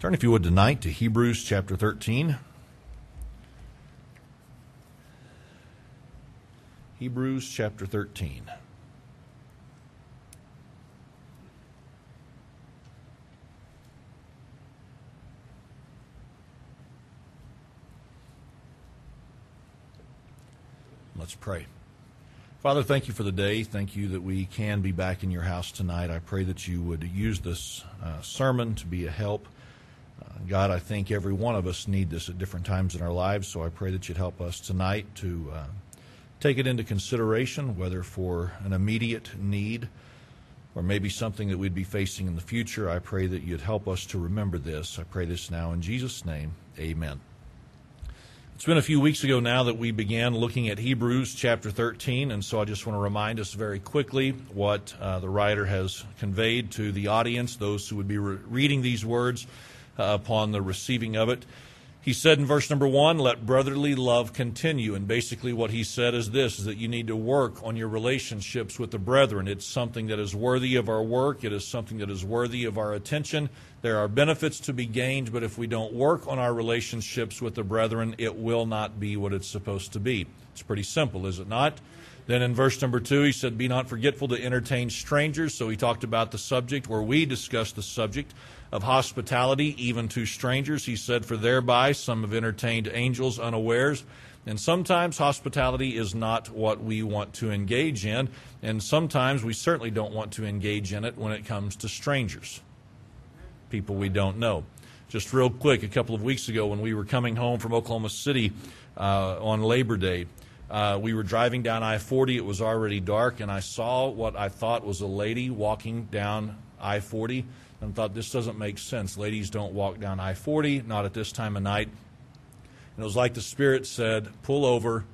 Turn, if you would, tonight to Hebrews chapter 13. Hebrews chapter 13. Let's pray. Father, thank you for the day. Thank you that we can be back in your house tonight. I pray that you would use this uh, sermon to be a help. God, I think every one of us need this at different times in our lives, so I pray that you'd help us tonight to uh, take it into consideration, whether for an immediate need or maybe something that we'd be facing in the future. I pray that you'd help us to remember this. I pray this now in Jesus' name. Amen. It's been a few weeks ago now that we began looking at Hebrews chapter 13, and so I just want to remind us very quickly what uh, the writer has conveyed to the audience, those who would be re- reading these words Uh, upon the receiving of it. He said in verse number one, let brotherly love continue. And basically, what he said is this is that you need to work on your relationships with the brethren. It's something that is worthy of our work, it is something that is worthy of our attention. There are benefits to be gained, but if we don't work on our relationships with the brethren, it will not be what it's supposed to be. It's pretty simple, is it not? Then in verse number two, he said, Be not forgetful to entertain strangers. So he talked about the subject, where we discussed the subject of hospitality, even to strangers. He said, For thereby some have entertained angels unawares. And sometimes hospitality is not what we want to engage in, and sometimes we certainly don't want to engage in it when it comes to strangers, people we don't know. Just real quick, a couple of weeks ago when we were coming home from Oklahoma City uh, on Labor Day, uh, we were driving down I 40. It was already dark, and I saw what I thought was a lady walking down I 40 and thought this doesn't make sense. Ladies don't walk down I 40, not at this time of night. And it was like the Spirit said, pull over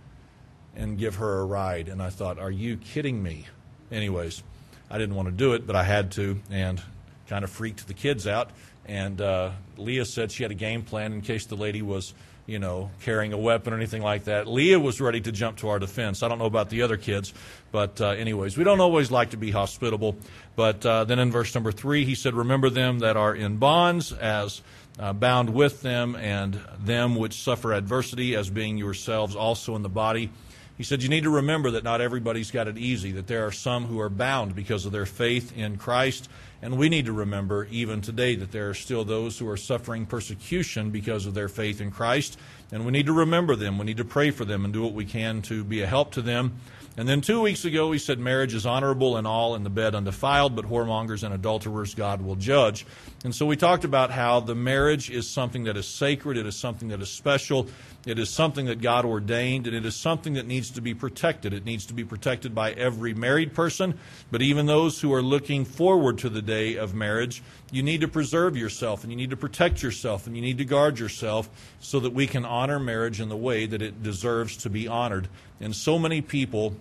and give her a ride. And I thought, are you kidding me? Anyways, I didn't want to do it, but I had to, and kind of freaked the kids out. And uh, Leah said she had a game plan in case the lady was you know, carrying a weapon or anything like that. Leah was ready to jump to our defense. I don't know about the other kids, but uh, anyways, we don't always like to be hospitable. But uh, then in verse number three, he said, Remember them that are in bonds as uh, bound with them, and them which suffer adversity as being yourselves also in the body. He said, You need to remember that not everybody's got it easy, that there are some who are bound because of their faith in Christ. And we need to remember, even today, that there are still those who are suffering persecution because of their faith in Christ. And we need to remember them. We need to pray for them and do what we can to be a help to them. And then two weeks ago, he said, Marriage is honorable and all, in the bed undefiled, but whoremongers and adulterers God will judge. And so we talked about how the marriage is something that is sacred, it is something that is special, it is something that God ordained, and it is something that needs to be protected. It needs to be protected by every married person, but even those who are looking forward to the day of marriage. You need to preserve yourself, and you need to protect yourself, and you need to guard yourself so that we can honor marriage in the way that it deserves to be honored. And so many people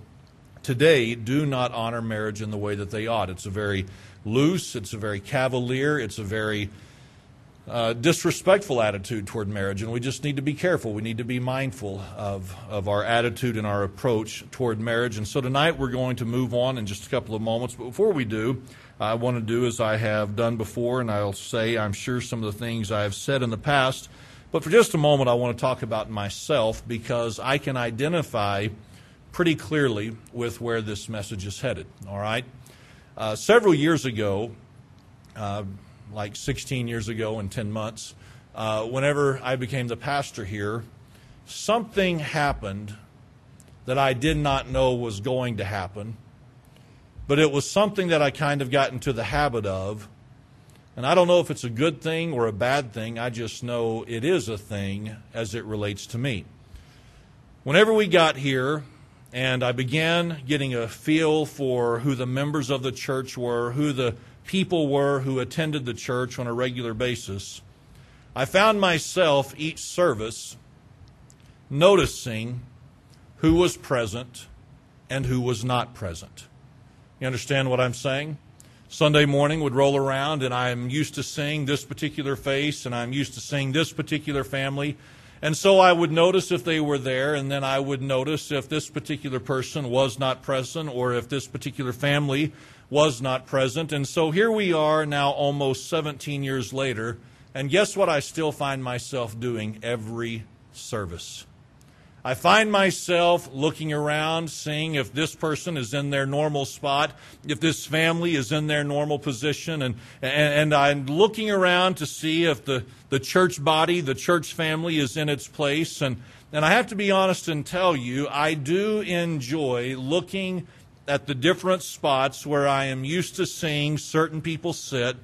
today do not honor marriage in the way that they ought. It's a very loose, it's a very cavalier, it's a very uh, disrespectful attitude toward marriage, and we just need to be careful. We need to be mindful of, of our attitude and our approach toward marriage. And so tonight we're going to move on in just a couple of moments. But before we do, I want to do as I have done before, and I'll say, I'm sure, some of the things I have said in the past. But for just a moment, I want to talk about myself because I can identify pretty clearly with where this message is headed. All right? Uh, several years ago, uh, like 16 years ago in 10 months, uh, whenever I became the pastor here, something happened that I did not know was going to happen, but it was something that I kind of got into the habit of. And I don't know if it's a good thing or a bad thing, I just know it is a thing as it relates to me. Whenever we got here, and I began getting a feel for who the members of the church were, who the people were who attended the church on a regular basis, I found myself each service noticing who was present and who was not present. You understand what I'm saying? Sunday morning would roll around, and I'm used to seeing this particular face, and I'm used to seeing this particular family. And so I would notice if they were there, and then I would notice if this particular person was not present, or if this particular family was not present. And so here we are now, almost 17 years later, And guess what I still find myself doing every service? I find myself looking around, seeing if this person is in their normal spot, if this family is in their normal position, and, and, and, I'm looking around to see if the, the church body, the church family is in its place. And, and I have to be honest and tell you, I do enjoy looking at the different spots where I am used to seeing certain people sit,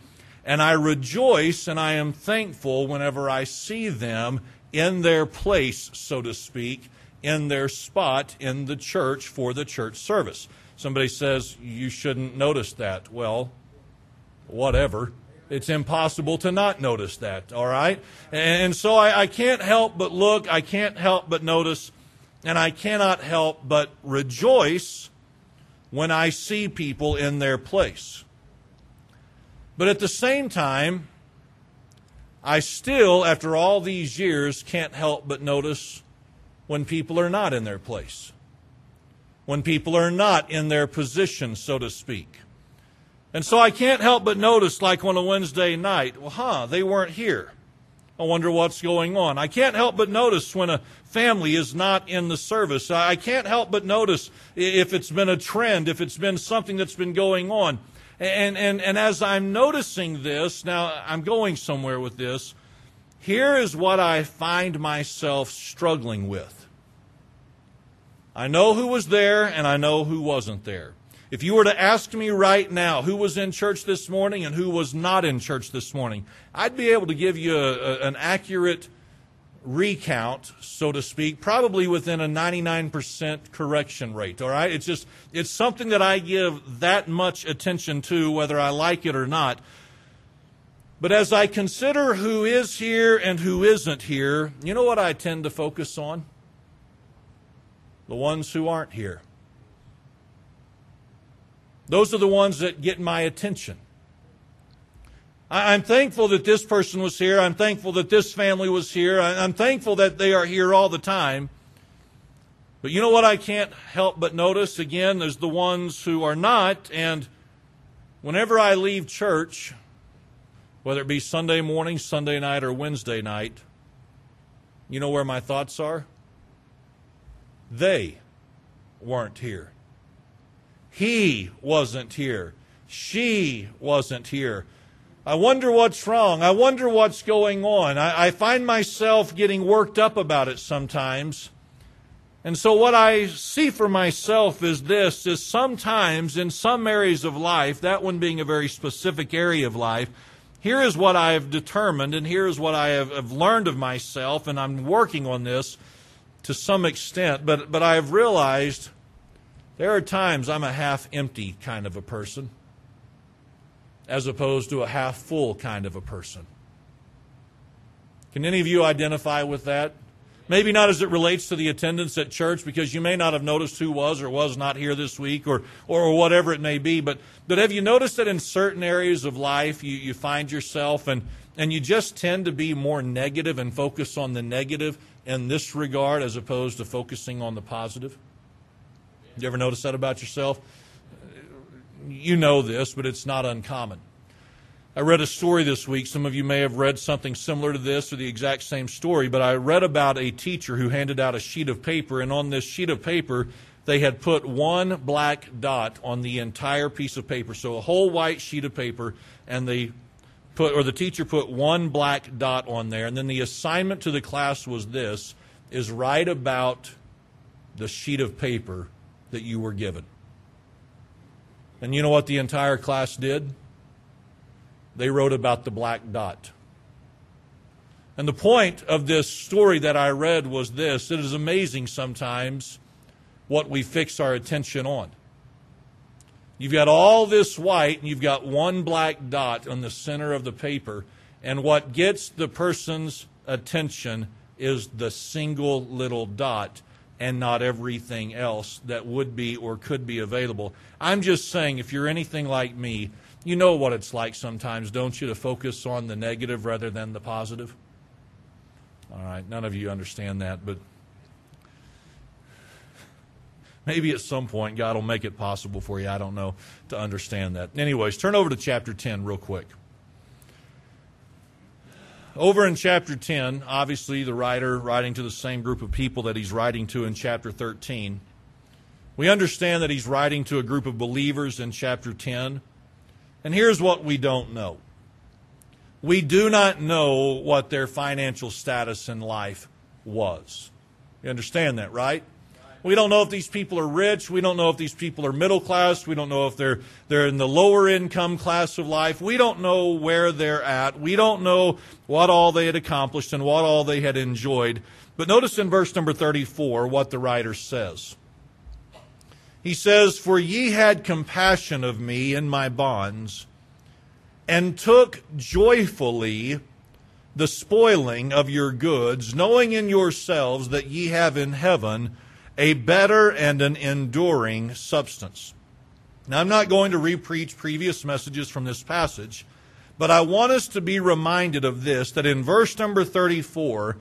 and I rejoice and I am thankful whenever I see them in their place, so to speak, in their spot in the church for the church service. Somebody says, You shouldn't notice that. Well, whatever. It's impossible to not notice that, all right? And so I, I can't help but look, I can't help but notice, and I cannot help but rejoice when I see people in their place. But at the same time, I still, after all these years, can't help but notice when people are not in their place, when people are not in their position, so to speak. And so I can't help but notice, like on a Wednesday night, well, huh, they weren't here. I wonder what's going on. I can't help but notice when a family is not in the service. I can't help but notice if it's been a trend, if it's been something that's been going on. And, and, and as I'm noticing this, now I'm going somewhere with this, here is what I find myself struggling with. I know who was there and I know who wasn't there. If you were to ask me right now who was in church this morning and who was not in church this morning, I'd be able to give you a, a, an accurate recount, so to speak, probably within a 99% correction rate. All right? It's just, it's something that I give that much attention to, whether I like it or not. But as I consider who is here and who isn't here, you know what I tend to focus on? The ones who aren't here. Those are the ones that get my attention. I'm thankful that this person was here. I'm thankful that this family was here. I'm thankful that they are here all the time. But you know what I can't help but notice? Again, there's the ones who are not. And whenever I leave church, whether it be Sunday morning, Sunday night, or Wednesday night, you know where my thoughts are? They weren't here. He wasn't here. She wasn't here. I wonder what's wrong. I wonder what's going on. I, I, find myself getting worked up about it sometimes. And so what I see for myself is this is sometimes in some areas of life, that one being a very specific area of life, here is what I have determined and here is what I have, have learned of myself, and I'm working on this to some extent, but, but I have realized there are times I'm a half empty kind of a person as opposed to a half full kind of a person. Can any of you identify with that? Maybe not as it relates to the attendance at church, because you may not have noticed who was or was not here this week, or, or whatever it may be. But, but have you noticed that in certain areas of life you, you find yourself and, and you just tend to be more negative and focus on the negative in this regard as opposed to focusing on the positive? You ever notice that about yourself? You know this, but it's not uncommon. I read a story this week. Some of you may have read something similar to this or the exact same story, but I read about a teacher who handed out a sheet of paper, and on this sheet of paper, they had put one black dot on the entire piece of paper. So a whole white sheet of paper, and they put, or the teacher put one black dot on there. And then the assignment to the class was this is write about the sheet of paper that you were given. And you know what the entire class did? They wrote about the black dot. And the point of this story that I read was this it is amazing sometimes what we fix our attention on. You've got all this white, and you've got one black dot on the center of the paper, and what gets the person's attention is the single little dot and not everything else that would be or could be available. I'm just saying, if you're anything like me, you know what it's like sometimes, don't you, to focus on the negative rather than the positive? All right, none of you understand that, but maybe at some point God will make it possible for you, I don't know, to understand that. Anyways, turn over to chapter 10 real quick. Over in chapter 10, obviously the writer writing to the same group of people that he's writing to in chapter 13. We understand that he's writing to a group of believers in chapter 10. And here's what we don't know we do not know what their financial status in life was. You understand that, right? We don't know if these people are rich. We don't know if these people are middle class. We don't know if they're, they're in the lower income class of life. We don't know where they're at. We don't know what all they had accomplished and what all they had enjoyed. But notice in verse number 34 what the writer says. He says, For ye had compassion of me in my bonds, and took joyfully the spoiling of your goods, knowing in yourselves that ye have in heaven a better and an enduring substance. Now, I'm not going to repreach previous messages from this passage, but I want us to be reminded of this that in verse number 34,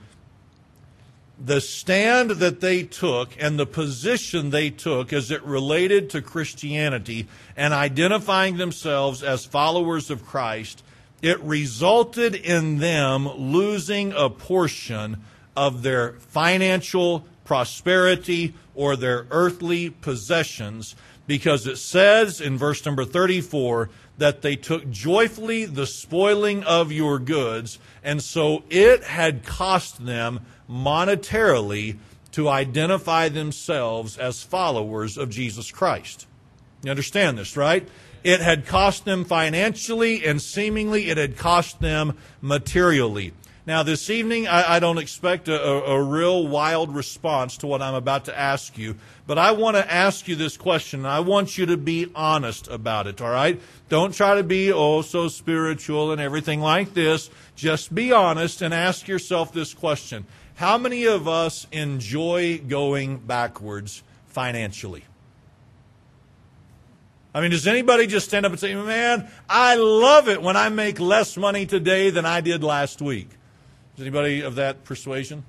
the stand that they took and the position they took as it related to Christianity and identifying themselves as followers of Christ, it resulted in them losing a portion of their financial prosperity or their earthly possessions because it says in verse number 34 that they took joyfully the spoiling of your goods, and so it had cost them monetarily to identify themselves as followers of Jesus Christ. You understand this, right? It had cost them financially, and seemingly it had cost them materially. Now, this evening, I, I don't expect a, a, a, real wild response to what I'm about to ask you, but I want to ask you this question, I want you to be honest about it, all right? Don't try to be, oh, so spiritual and everything like this. Just be honest and ask yourself this question How many of us enjoy going backwards financially? I mean, does anybody just stand up and say, man, I love it when I make less money today than I did last week? Is anybody of that persuasion?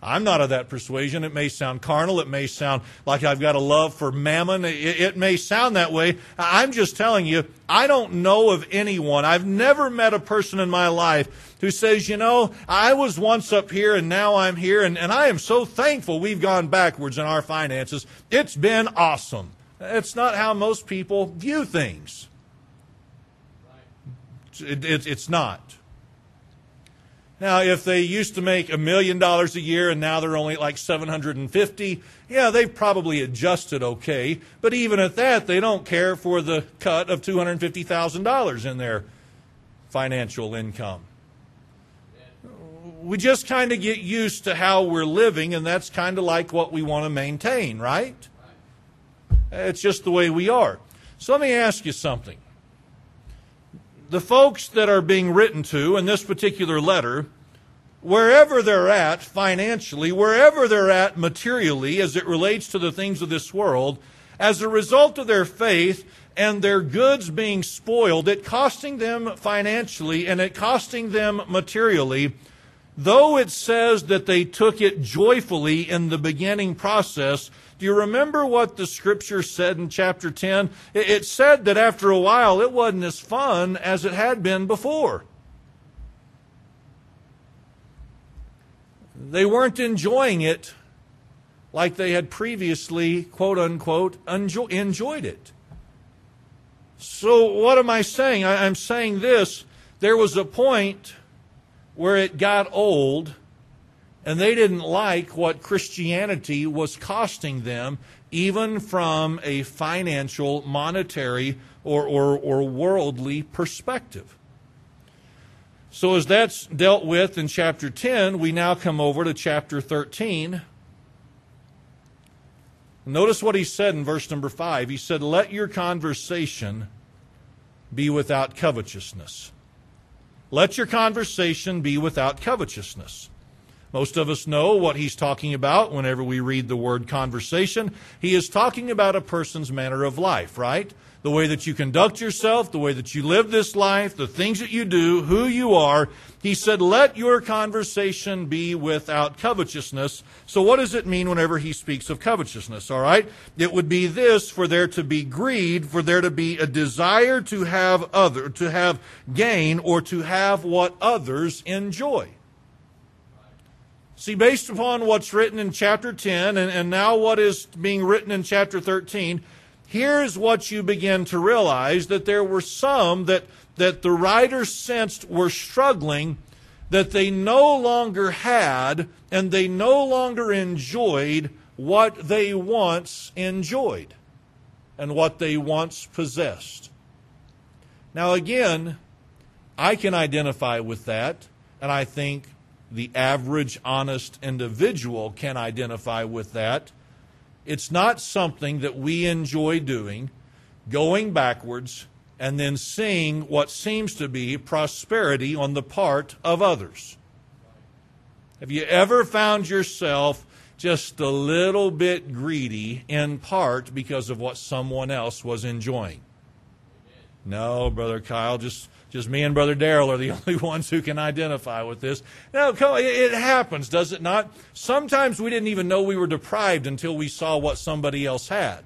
I'm not of that persuasion. It may sound carnal. It may sound like I've got a love for mammon. It, it, may sound that way. I'm just telling you, I don't know of anyone. I've never met a person in my life who says, you know, I was once up here and now I'm here, and, and I am so thankful we've gone backwards in our finances. It's been awesome. It's not how most people view things. It, it, it's not. Now, if they used to make a million dollars a year and now they're only like 750, yeah, they've probably adjusted okay. But even at that, they don't care for the cut of $250,000 in their financial income. We just kind of get used to how we're living, and that's kind of like what we want to maintain, right? It's just the way we are. So let me ask you something the folks that are being written to in this particular letter, wherever they're at financially, wherever they're at materially as it relates to the things of this world, as a result of their faith and their goods being spoiled, it costing them financially and it costing them materially, though it says that they took it joyfully in the beginning process, do you remember what the scripture said in chapter 10? It said that after a while it wasn't as fun as it had been before. They weren't enjoying it like they had previously, quote unquote, enjoyed it. So, what am I saying? I'm saying this. There was a point where it got old and they didn't like what Christianity was costing them, even from a financial, monetary, or, or, or worldly perspective. So, as that's dealt with in chapter 10, we now come over to chapter 13. Notice what he said in verse number 5. He said, Let your conversation be without covetousness. Let your conversation be without covetousness. Most of us know what he's talking about whenever we read the word conversation. He is talking about a person's manner of life, right? The way that you conduct yourself, the way that you live this life, the things that you do, who you are. He said, let your conversation be without covetousness. So what does it mean whenever he speaks of covetousness? All right. It would be this, for there to be greed, for there to be a desire to have other, to have gain or to have what others enjoy. See, based upon what's written in chapter 10 and, and now what is being written in chapter 13, here's what you begin to realize that there were some that, that the writer sensed were struggling, that they no longer had and they no longer enjoyed what they once enjoyed and what they once possessed. Now, again, I can identify with that, and I think the average honest individual can identify with that. It's not something that we enjoy doing, going backwards and then seeing what seems to be prosperity on the part of others. Have you ever found yourself just a little bit greedy in part because of what someone else was enjoying? No, Brother Kyle, just just me and Brother Darrell are the only ones who can identify with this. No, it happens, does it not? Sometimes we didn't even know we were deprived until we saw what somebody else had.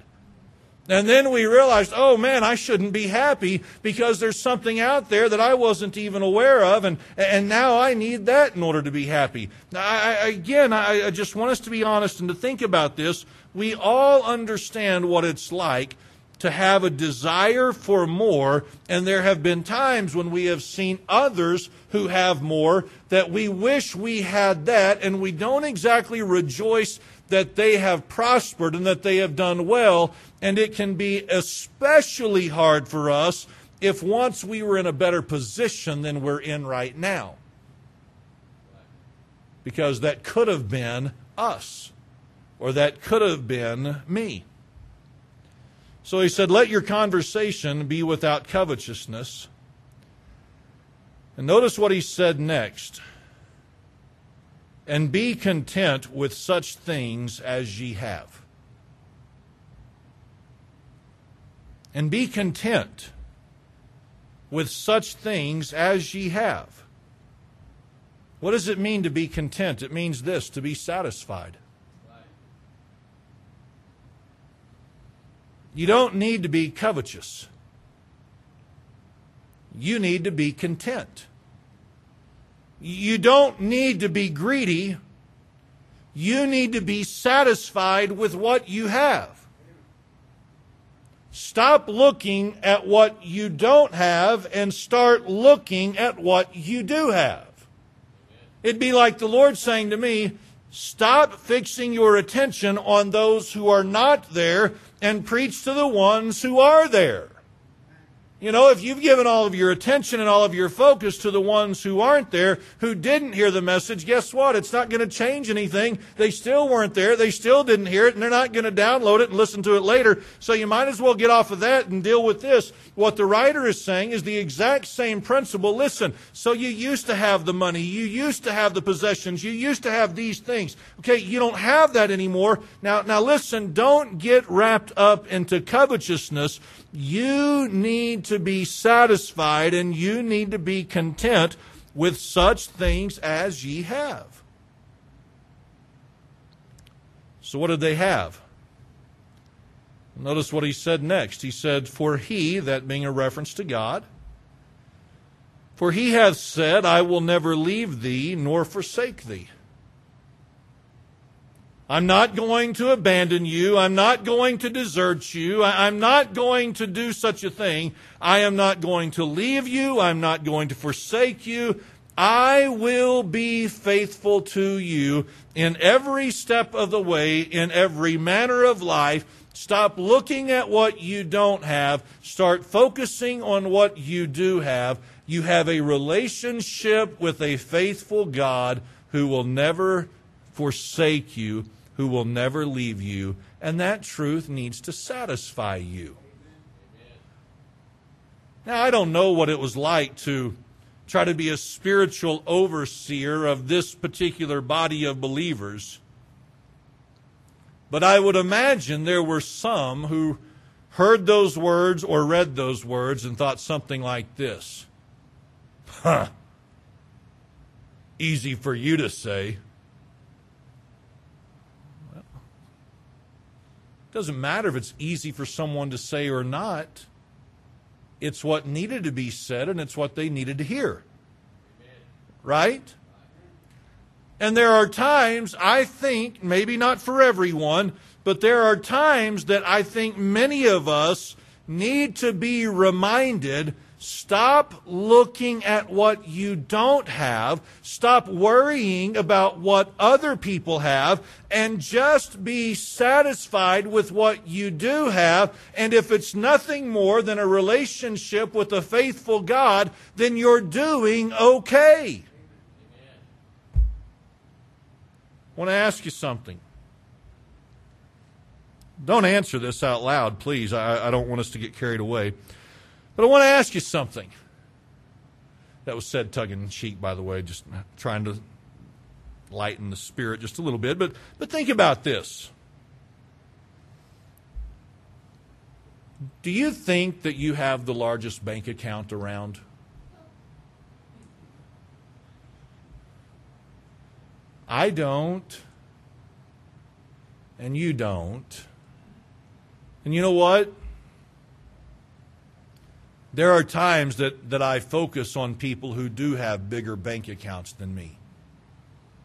And then we realized, oh man, I shouldn't be happy because there's something out there that I wasn't even aware of, and, and now I need that in order to be happy. I, again, I just want us to be honest and to think about this. We all understand what it's like to have a desire for more, and there have been times when we have seen others who have more that we wish we had that, and we don't exactly rejoice that they have prospered and that they have done well, and it can be especially hard for us if once we were in a better position than we're in right now. Because that could have been us, or that could have been me. So he said, Let your conversation be without covetousness. And notice what he said next. And be content with such things as ye have. And be content with such things as ye have. What does it mean to be content? It means this to be satisfied. You don't need to be covetous. You need to be content. You don't need to be greedy. You need to be satisfied with what you have. Stop looking at what you don't have and start looking at what you do have. It'd be like the Lord saying to me, Stop fixing your attention on those who are not there and preach to the ones who are there. You know, if you've given all of your attention and all of your focus to the ones who aren't there, who didn't hear the message, guess what? It's not going to change anything. They still weren't there. They still didn't hear it, and they're not going to download it and listen to it later. So you might as well get off of that and deal with this. What the writer is saying is the exact same principle. Listen, so you used to have the money. You used to have the possessions. You used to have these things. Okay, you don't have that anymore. Now, now listen, don't get wrapped up into covetousness you need to be satisfied and you need to be content with such things as ye have. So, what did they have? Notice what he said next. He said, For he, that being a reference to God, for he hath said, I will never leave thee nor forsake thee. I'm not going to abandon you. I'm not going to desert you. I'm not going to do such a thing. I am not going to leave you. I'm not going to forsake you. I will be faithful to you in every step of the way, in every manner of life. Stop looking at what you don't have. Start focusing on what you do have. You have a relationship with a faithful God who will never forsake you who will never leave you, and that truth needs to satisfy you. Now, I don't know what it was like to try to be a spiritual overseer of this particular body of believers. But I would imagine there were some who heard those words or read those words and thought something like this Huh. Easy for you to say. Well, it doesn't matter if it's easy for someone to say or not. It's what needed to be said and it's what they needed to hear. Right? And there are times, I think, maybe not for everyone, but there are times that I think many of us need to be reminded Stop looking at what you don't have. Stop worrying about what other people have and just be satisfied with what you do have. And if it's nothing more than a relationship with a faithful God, then you're doing okay. I want to ask you something. Don't answer this out loud, please. I, I don't want us to get carried away. But I want to ask you something. That was said tongue in cheek, by the way, just trying to lighten the spirit just a little bit. But, but think about this. Do you think that you have the largest bank account around? I don't. And you don't. And you know what? There are times that, that I focus on people who do have bigger bank accounts than me.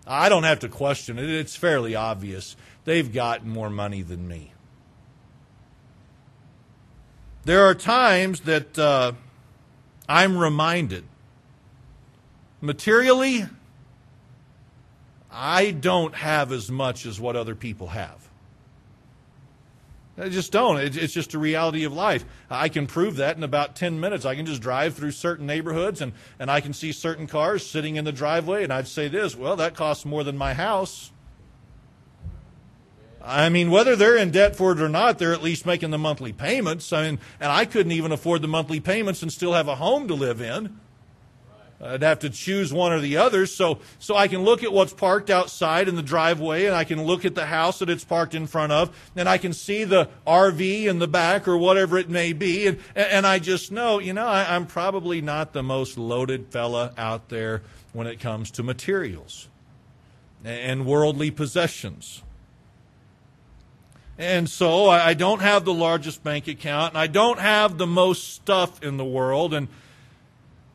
I don't have to question it, it's fairly obvious. They've got more money than me. There are times that uh, I'm reminded materially, I don't have as much as what other people have. I just don't. It's just a reality of life. I can prove that in about 10 minutes. I can just drive through certain neighborhoods and, and I can see certain cars sitting in the driveway, and I'd say this well, that costs more than my house. I mean, whether they're in debt for it or not, they're at least making the monthly payments. I mean, and I couldn't even afford the monthly payments and still have a home to live in. I'd have to choose one or the other. So, so I can look at what's parked outside in the driveway and I can look at the house that it's parked in front of and I can see the RV in the back or whatever it may be. And, and I just know, you know, I, I'm probably not the most loaded fella out there when it comes to materials and worldly possessions. And so I don't have the largest bank account and I don't have the most stuff in the world. And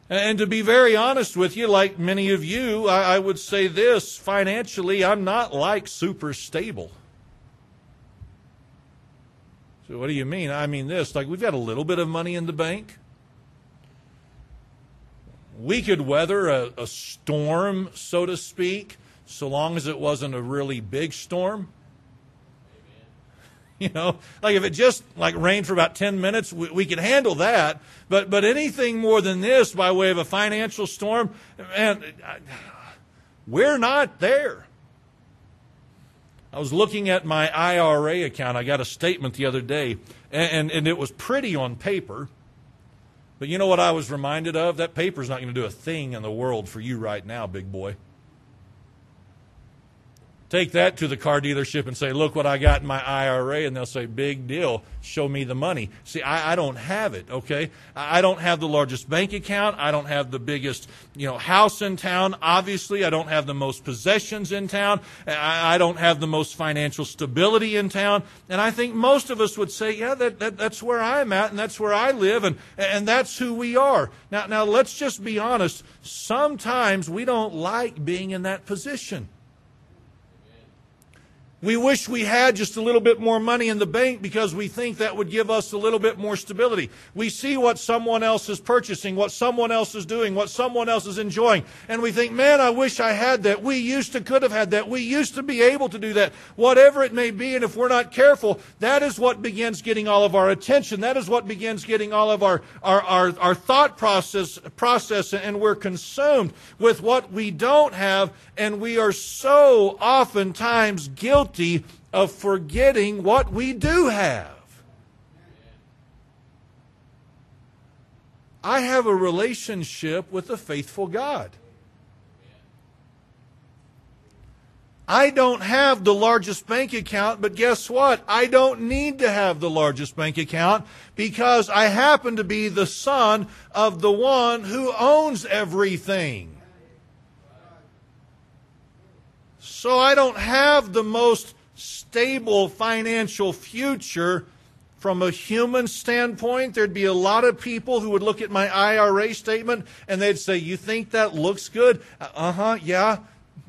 and to be very honest with you, like many of you, I, I would say this financially, I'm not like super stable. So, what do you mean? I mean this like, we've got a little bit of money in the bank. We could weather a, a storm, so to speak, so long as it wasn't a really big storm. You know, like if it just like rained for about 10 minutes, we, we could handle that. But, but anything more than this by way of a financial storm, man, we're not there. I was looking at my IRA account. I got a statement the other day, and, and, and it was pretty on paper. But you know what I was reminded of? That paper's not going to do a thing in the world for you right now, big boy. Take that to the car dealership and say, look what I got in my IRA. And they'll say, big deal. Show me the money. See, I, I, don't have it, okay? I don't have the largest bank account. I don't have the biggest, you know, house in town. Obviously, I don't have the most possessions in town. I, I don't have the most financial stability in town. And I think most of us would say, yeah, that, that, that's where I'm at and that's where I live and, and that's who we are. Now, now let's just be honest. Sometimes we don't like being in that position. We wish we had just a little bit more money in the bank because we think that would give us a little bit more stability. We see what someone else is purchasing, what someone else is doing, what someone else is enjoying, and we think, man, I wish I had that. We used to could have had that. We used to be able to do that. Whatever it may be, and if we're not careful, that is what begins getting all of our attention. That is what begins getting all of our, our, our, our thought process, process, and we're consumed with what we don't have, and we are so oftentimes guilty guilty of forgetting what we do have. I have a relationship with a faithful God. I don't have the largest bank account, but guess what? I don't need to have the largest bank account because I happen to be the son of the one who owns everything. So I don't have the most stable financial future from a human standpoint. There'd be a lot of people who would look at my IRA statement and they'd say, You think that looks good? Uh huh, yeah.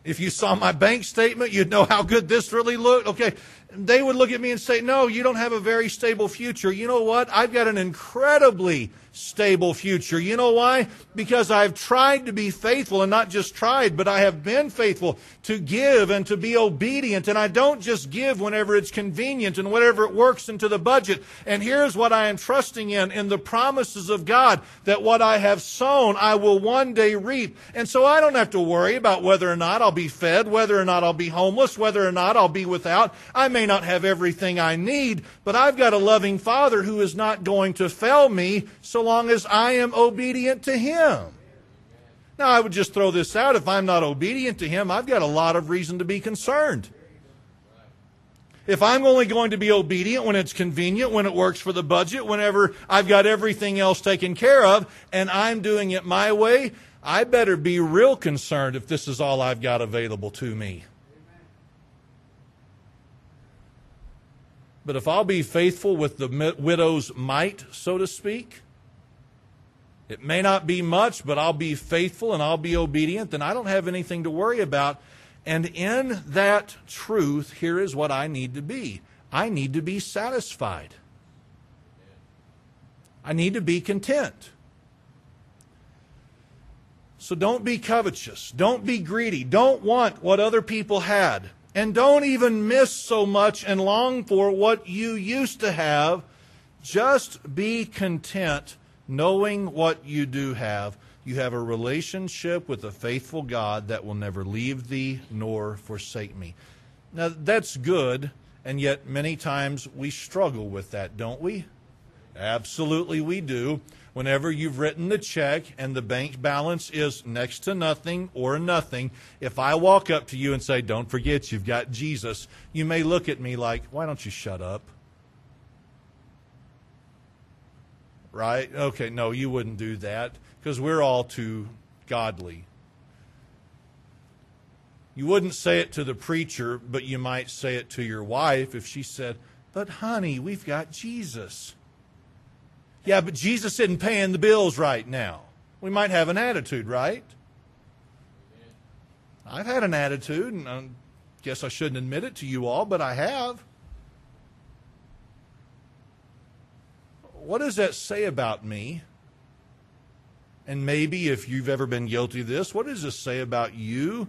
If you saw my bank statement, you'd know how good this really looked. Okay. They would look at me and say, No, you don't have a very stable future. You know what? I've got an incredibly stable future. You know why? Because I've tried to be faithful and not just tried, but I have been faithful to give and to be obedient. And I don't just give whenever it's convenient and whatever it works into the budget. And here's what I am trusting in, in the promises of God that what I have sown, I will one day reap. And so I don't have to worry about whether or not I'll be fed, whether or not I'll be homeless, whether or not I'll be without. I may not have everything I need, but I've got a loving Father who is not going to fail me so long as I am obedient to Him. Now, I would just throw this out. If I'm not obedient to Him, I've got a lot of reason to be concerned. If I'm only going to be obedient when it's convenient, when it works for the budget, whenever I've got everything else taken care of, and I'm doing it my way, I better be real concerned if this is all I've got available to me. But if I'll be faithful with the widow's mite, so to speak, it may not be much, but I'll be faithful and I'll be obedient, then I don't have anything to worry about. And in that truth, here is what I need to be I need to be satisfied, I need to be content. So don't be covetous. Don't be greedy. Don't want what other people had. And don't even miss so much and long for what you used to have. Just be content knowing what you do have, you have a relationship with a faithful God that will never leave thee nor forsake me. Now, that's good, and yet many times we struggle with that, don't we? Absolutely, we do. Whenever you've written the check and the bank balance is next to nothing or nothing, if I walk up to you and say, Don't forget you've got Jesus, you may look at me like, Why don't you shut up? Right? Okay, no, you wouldn't do that because we're all too godly. You wouldn't say it to the preacher, but you might say it to your wife if she said, But honey, we've got Jesus. Yeah, but Jesus isn't paying the bills right now. We might have an attitude, right? I've had an attitude, and I guess I shouldn't admit it to you all, but I have. What does that say about me? And maybe if you've ever been guilty of this, what does this say about you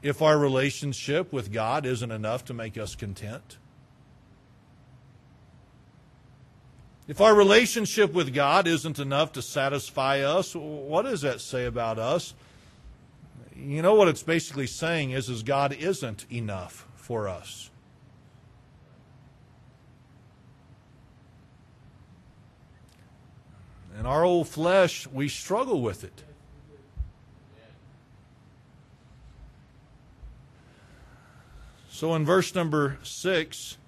if our relationship with God isn't enough to make us content? If our relationship with God isn't enough to satisfy us, what does that say about us? You know what it's basically saying is, is God isn't enough for us. And our old flesh, we struggle with it. So in verse number 6,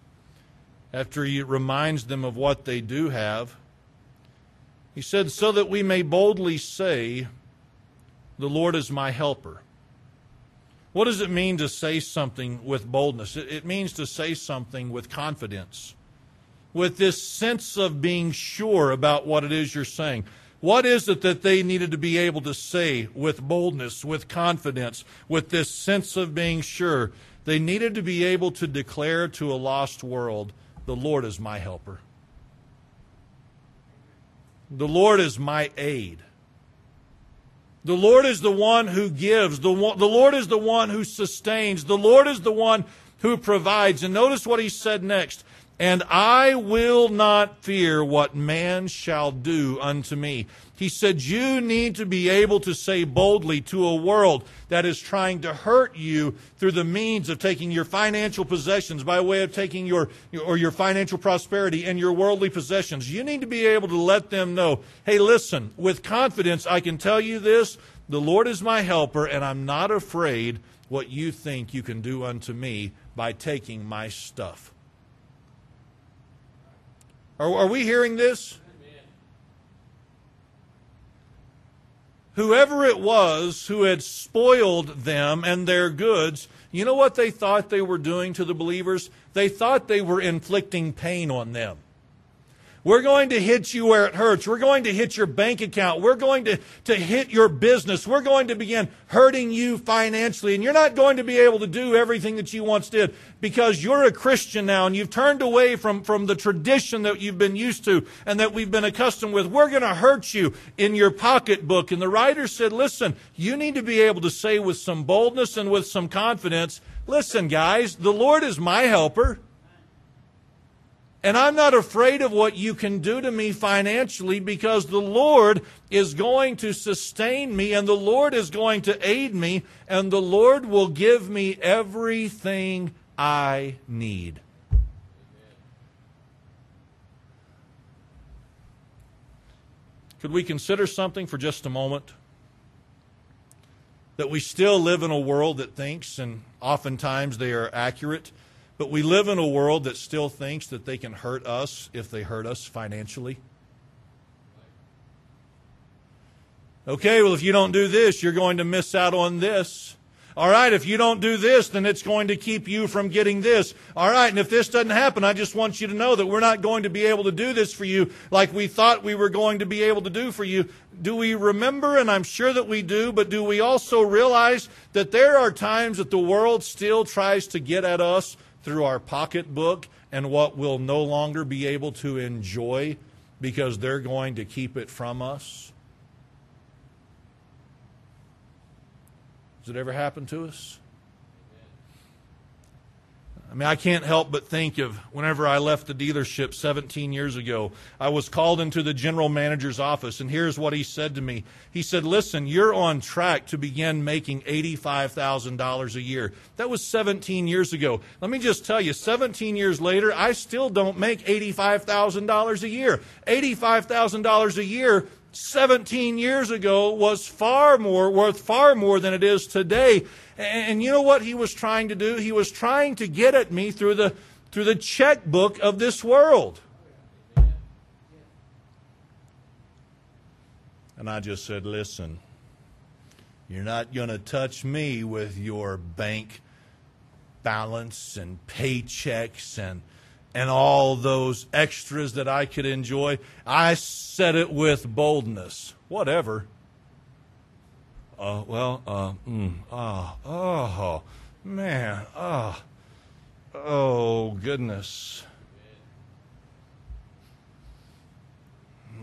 after he reminds them of what they do have, he said, So that we may boldly say, The Lord is my helper. What does it mean to say something with boldness? It, means to say something with confidence with this sense of being sure about what it is you're saying. What is it that they needed to be able to say with boldness, with confidence, with this sense of being sure? They needed to be able to declare to a lost world, The Lord is my helper. The Lord is my aid. The Lord is the one who gives. The, one, the Lord is the one who sustains. The Lord is the one who provides. And notice what he said next and I will not fear what man shall do unto me. He said, You need to be able to say boldly to a world that is trying to hurt you through the means of taking your financial possessions by way of taking your, or your financial prosperity and your worldly possessions. You need to be able to let them know, hey, listen, with confidence, I can tell you this the Lord is my helper, and I'm not afraid what you think you can do unto me by taking my stuff. Are, are we hearing this? Whoever it was who had spoiled them and their goods, you know what they thought they were doing to the believers? They thought they were inflicting pain on them. We're going to hit you where it hurts. We're going to hit your bank account. We're going to, to hit your business. We're going to begin hurting you financially. And you're not going to be able to do everything that you once did because you're a Christian now and you've turned away from, from the tradition that you've been used to and that we've been accustomed with. We're going to hurt you in your pocketbook. And the writer said, listen, you need to be able to say with some boldness and with some confidence, listen, guys, the Lord is my helper. And I'm not afraid of what you can do to me financially because the Lord is going to sustain me and the Lord is going to aid me and the Lord will give me everything I need. Could we consider something for just a moment? That we still live in a world that thinks, and oftentimes they are accurate, but we live in a world that still thinks that they can hurt us if they hurt us financially. Okay, well, if you don't do this, you're going to miss out on this. All right, if you don't do this, then it's going to keep you from getting this. All right, and if this doesn't happen, I just want you to know that we're not going to be able to do this for you like we thought we were going to be able to do for you. Do we remember, and I'm sure that we do, but do we also realize that there are times that the world still tries to get at us through our pocketbook and what we'll no longer be able to enjoy because they're going to keep it from us? Has it ever happened to us? I mean, I can't help but think of whenever I left the dealership 17 years ago, I was called into the general manager's office, and here's what he said to me. He said, Listen, you're on track to begin making $85,000 a year. That was 17 years ago. Let me just tell you, 17 years later, I still don't make $85,000 a year. $85,000 a year 17 years ago was far more worth far more than it is today. And you know what he was trying to do? He was trying to get at me through the through the checkbook of this world. And i just said listen you're not going to touch me with your bank balance and paychecks and and all those extras that I could enjoy. I said it with boldness. Whatever. Uh, well, uh, mm, oh, oh, man, oh, oh, goodness.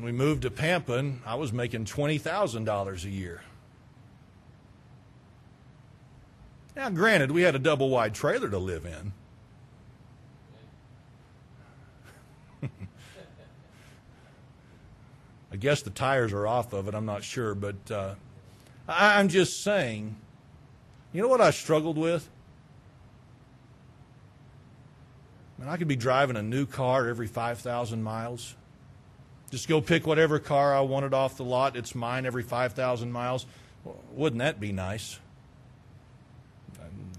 we moved to Pampin. I was making $20,000 a year. Now, granted, we had a double wide trailer to live in. I guess the tires are off of it. I'm not sure, but uh, I'm just saying. You know what I struggled with? I, I could be driving a new car every 5,000 miles. Just go pick whatever car I wanted off the lot. It's mine every 5,000 miles. Wouldn't that be nice?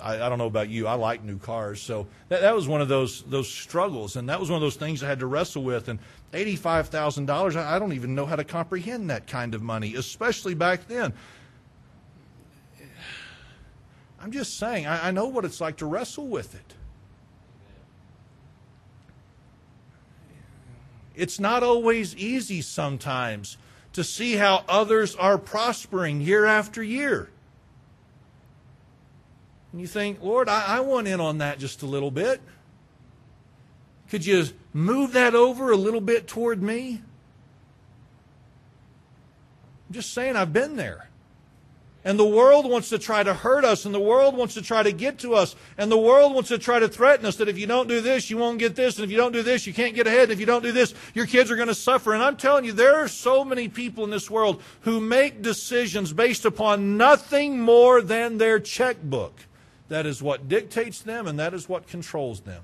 I, I, don't know about you. I like new cars, so that, that was one of those those struggles, and that was one of those things I had to wrestle with. And eighty five thousand dollars, I don't even know how to comprehend that kind of money, especially back then. I'm just saying, I, I know what it's like to wrestle with it. It's not always easy sometimes to see how others are prospering year after year. And you think, Lord, I, I want in on that just a little bit. Could you move that over a little bit toward me? I'm just saying, I've been there. And the world wants to try to hurt us, and the world wants to try to get to us, and the world wants to try to threaten us that if you don't do this, you won't get this, and if you don't do this, you can't get ahead, and if you don't do this, your kids are going to suffer. And I'm telling you, there are so many people in this world who make decisions based upon nothing more than their checkbook. That is what dictates them, and that is what controls them.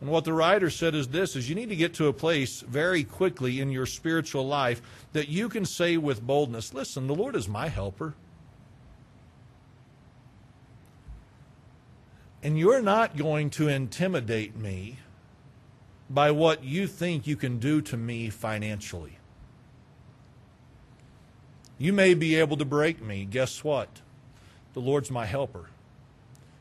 And what the writer said is this is you need to get to a place very quickly in your spiritual life that you can say with boldness, listen, the Lord is my helper. And you're not going to intimidate me by what you think you can do to me financially. You may be able to break me. Guess what? The Lord's my helper.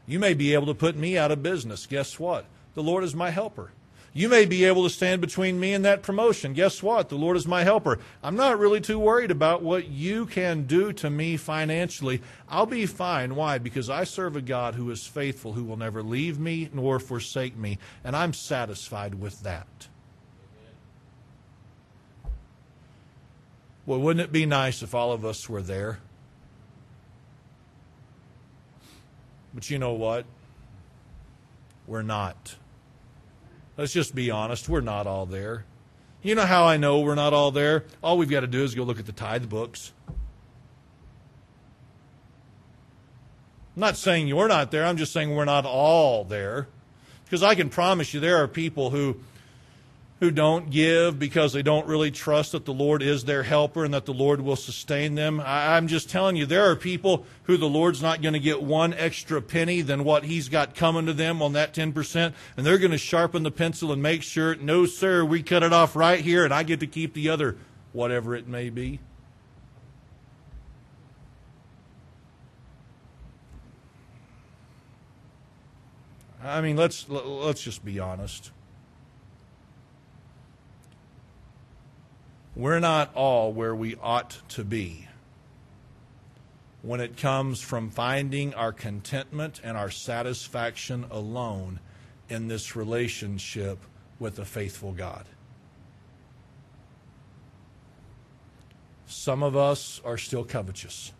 You may be able to put me out of business. Guess what? The Lord is my helper. You may be able to stand between me and that promotion. Guess what? The Lord is my helper. I'm not really too worried about what you can do to me financially. I'll be fine. Why? Because I serve a God who is faithful, who will never leave me nor forsake me, and I'm satisfied with that. Well, wouldn't it be nice if all of us were there? But you know what? We're not. Let's just be honest. We're not all there. You know how I know we're not all there? All we've got to do is go look at the tithe books. I'm not saying you're not there. I'm just saying we're not all there. Because I can promise you there are people who who don't give because they don't really trust that the Lord is their helper and that the Lord will sustain them. I, am just telling you, there are people who the Lord's not going to get one extra penny than what He's got coming to them on that 10%, and they're going to sharpen the pencil and make sure, no, sir, we cut it off right here, and I get to keep the other, whatever it may be. I mean, let's let's just be honest. We're not all where we ought to be when it comes from finding our contentment and our satisfaction alone in this relationship with a faithful God. Some of us are still covetous.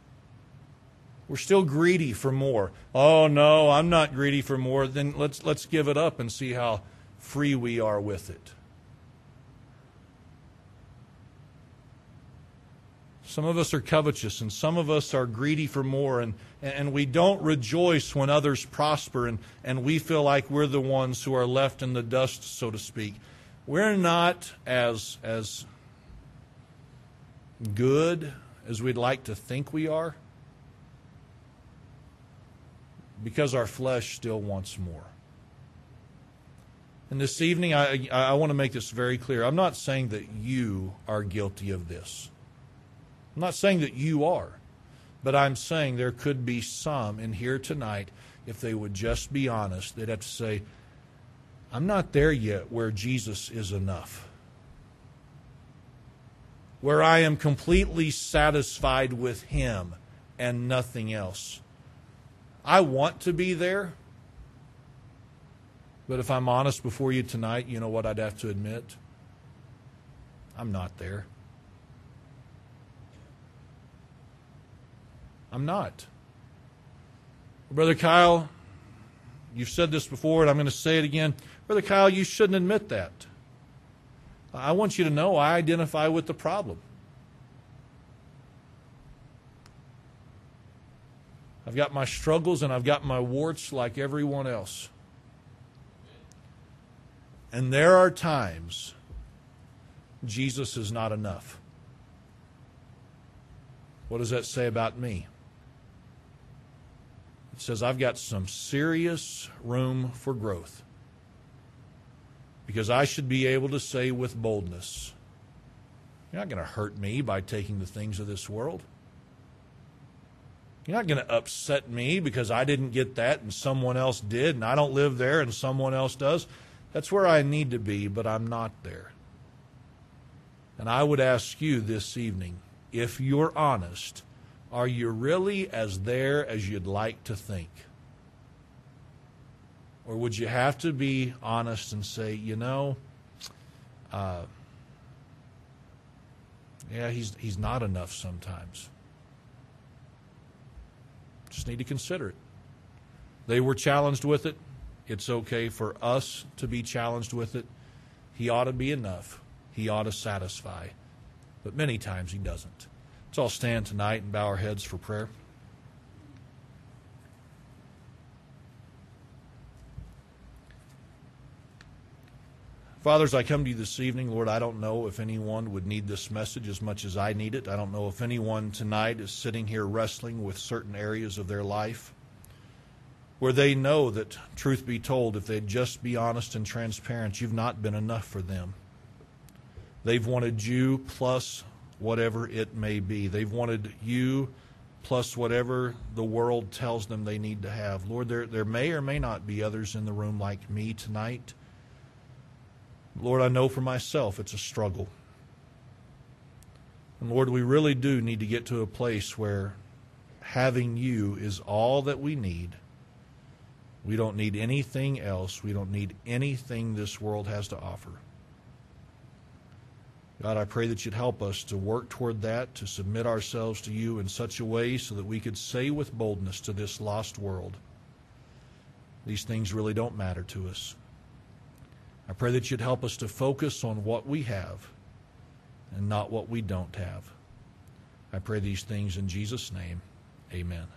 We're still greedy for more. Oh no, I'm not greedy for more. Then let's let's give it up and see how free we are with it. Some of us are covetous, and some of us are greedy for more, and, and we don't rejoice when others prosper, and, and we feel like we're the ones who are left in the dust, so to speak. We're not as, as good as we'd like to think we are because our flesh still wants more. And this evening, I, I want to make this very clear. I'm not saying that you are guilty of this. I'm not saying that you are, but I'm saying there could be some in here tonight, if they would just be honest, they'd have to say, I'm not there yet where Jesus is enough. Where I am completely satisfied with Him and nothing else. I want to be there, but if I'm honest before you tonight, you know what I'd have to admit? I'm not there. I'm not. Brother Kyle, you've said this before, and I'm going to say it again. Brother Kyle, you shouldn't admit that. I want you to know I identify with the problem. I've got my struggles and I've got my warts like everyone else. And there are times Jesus is not enough. What does that say about me? It says, I've got some serious room for growth. Because I should be able to say with boldness, You're not going to hurt me by taking the things of this world. You're not going to upset me because I didn't get that and someone else did, and I don't live there and someone else does. That's where I need to be, but I'm not there. And I would ask you this evening, if you're honest, are you really as there as you'd like to think? Or would you have to be honest and say, you know, uh, Yeah, he's, he's not enough sometimes. Just need to consider it. They were challenged with it. It's okay for us to be challenged with it. He ought to be enough. He ought to satisfy. But many times he doesn't. Let's all stand tonight and bow our heads for prayer. Fathers, I come to you this evening. Lord, I don't know if anyone would need this message as much as I need it. I don't know if anyone tonight is sitting here wrestling with certain areas of their life where they know that, truth be told, if they'd just be honest and transparent, you've not been enough for them. They've wanted you plus whatever it may be. They've wanted you plus whatever the world tells them they need to have. Lord, there, there may or may not be others in the room like me tonight. Lord, I know for myself it's a struggle. And Lord, we really do need to get to a place where having you is all that we need. We don't need anything else. We don't need anything this world has to offer. God, I pray that you'd help us to work toward that, to submit ourselves to you in such a way so that we could say with boldness to this lost world, these things really don't matter to us. I pray that you'd help us to focus on what we have and not what we don't have. I pray these things in Jesus' name. Amen.